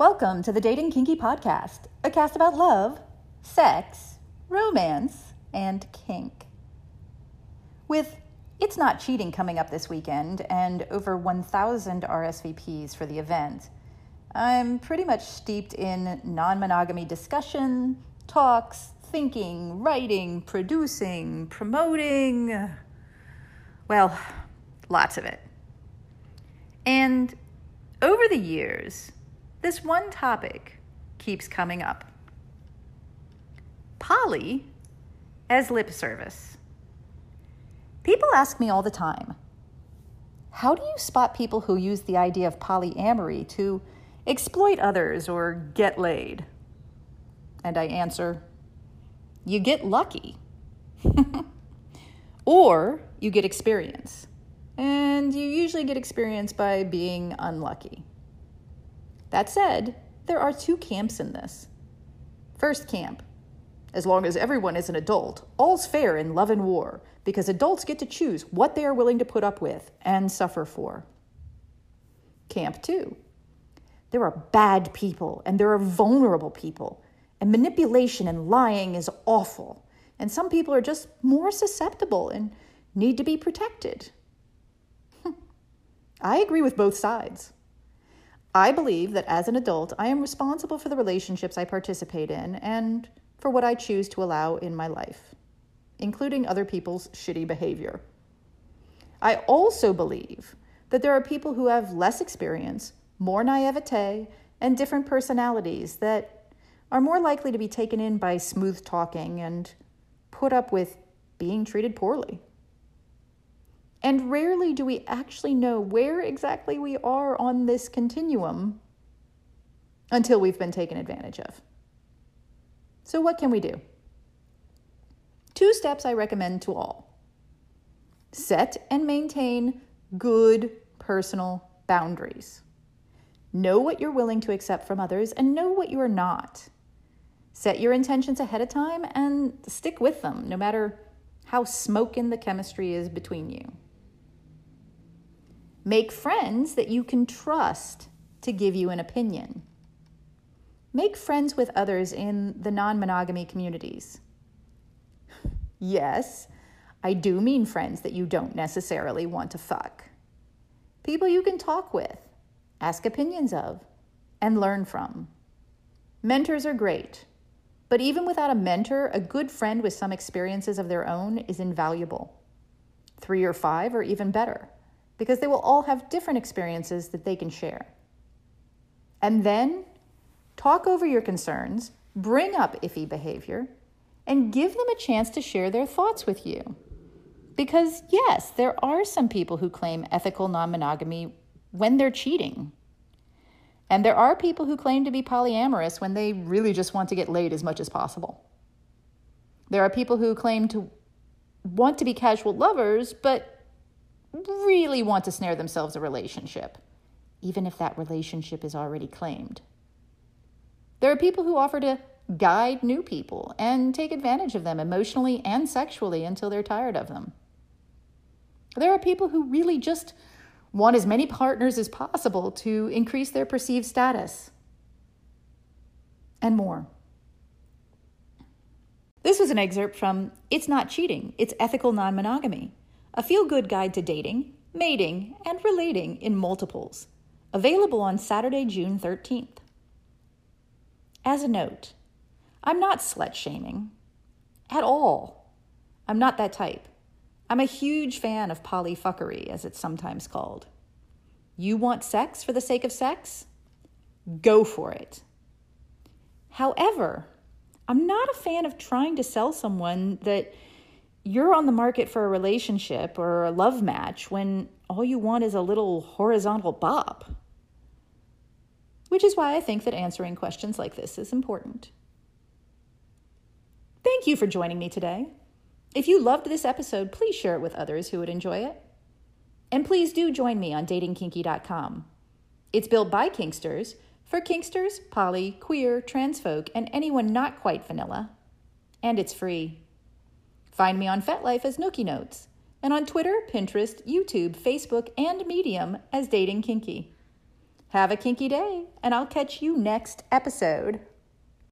Welcome to the Dating Kinky Podcast, a cast about love, sex, romance, and kink. With It's Not Cheating coming up this weekend and over 1,000 RSVPs for the event, I'm pretty much steeped in non monogamy discussion, talks, thinking, writing, producing, promoting. Well, lots of it. And over the years, this one topic keeps coming up poly as lip service. People ask me all the time how do you spot people who use the idea of polyamory to exploit others or get laid? And I answer, you get lucky. or you get experience. And you usually get experience by being unlucky. That said, there are two camps in this. First camp, as long as everyone is an adult, all's fair in love and war, because adults get to choose what they are willing to put up with and suffer for. Camp two, there are bad people and there are vulnerable people, and manipulation and lying is awful, and some people are just more susceptible and need to be protected. I agree with both sides. I believe that as an adult, I am responsible for the relationships I participate in and for what I choose to allow in my life, including other people's shitty behavior. I also believe that there are people who have less experience, more naivete, and different personalities that are more likely to be taken in by smooth talking and put up with being treated poorly. And rarely do we actually know where exactly we are on this continuum until we've been taken advantage of. So, what can we do? Two steps I recommend to all set and maintain good personal boundaries. Know what you're willing to accept from others and know what you are not. Set your intentions ahead of time and stick with them, no matter how smoking the chemistry is between you. Make friends that you can trust to give you an opinion. Make friends with others in the non monogamy communities. Yes, I do mean friends that you don't necessarily want to fuck. People you can talk with, ask opinions of, and learn from. Mentors are great, but even without a mentor, a good friend with some experiences of their own is invaluable. Three or five are even better because they will all have different experiences that they can share. And then talk over your concerns, bring up iffy behavior, and give them a chance to share their thoughts with you. Because, yes, there are some people who claim ethical non monogamy when they're cheating. And there are people who claim to be polyamorous when they really just want to get laid as much as possible. There are people who claim to want to be casual lovers, but really want to snare themselves a relationship, even if that relationship is already claimed. There are people who offer to guide new people and take advantage of them emotionally and sexually until they're tired of them. There are people who really just want as many partners as possible to increase their perceived status, and more. This was an excerpt from It's Not Cheating, It's Ethical Non Monogamy a feel good guide to dating, mating, and relating in multiples, available on Saturday, June 13th. As a note, I'm not slut shaming at all. I'm not that type. I'm a huge fan of polyfuckery, as it's sometimes called. You want sex for the sake of sex? Go for it. However, I'm not a fan of trying to sell someone that you're on the market for a relationship or a love match when all you want is a little horizontal bop. Which is why I think that answering questions like this is important. Thank you for joining me today. If you loved this episode, please share it with others who would enjoy it. And please do join me on datingkinky.com. It's built by Kinksters for Kinksters, poly, queer, trans folk, and anyone not quite vanilla. And it's free. Find me on FetLife as Nookie Notes, and on Twitter, Pinterest, YouTube, Facebook, and Medium as Dating Kinky. Have a kinky day, and I'll catch you next episode.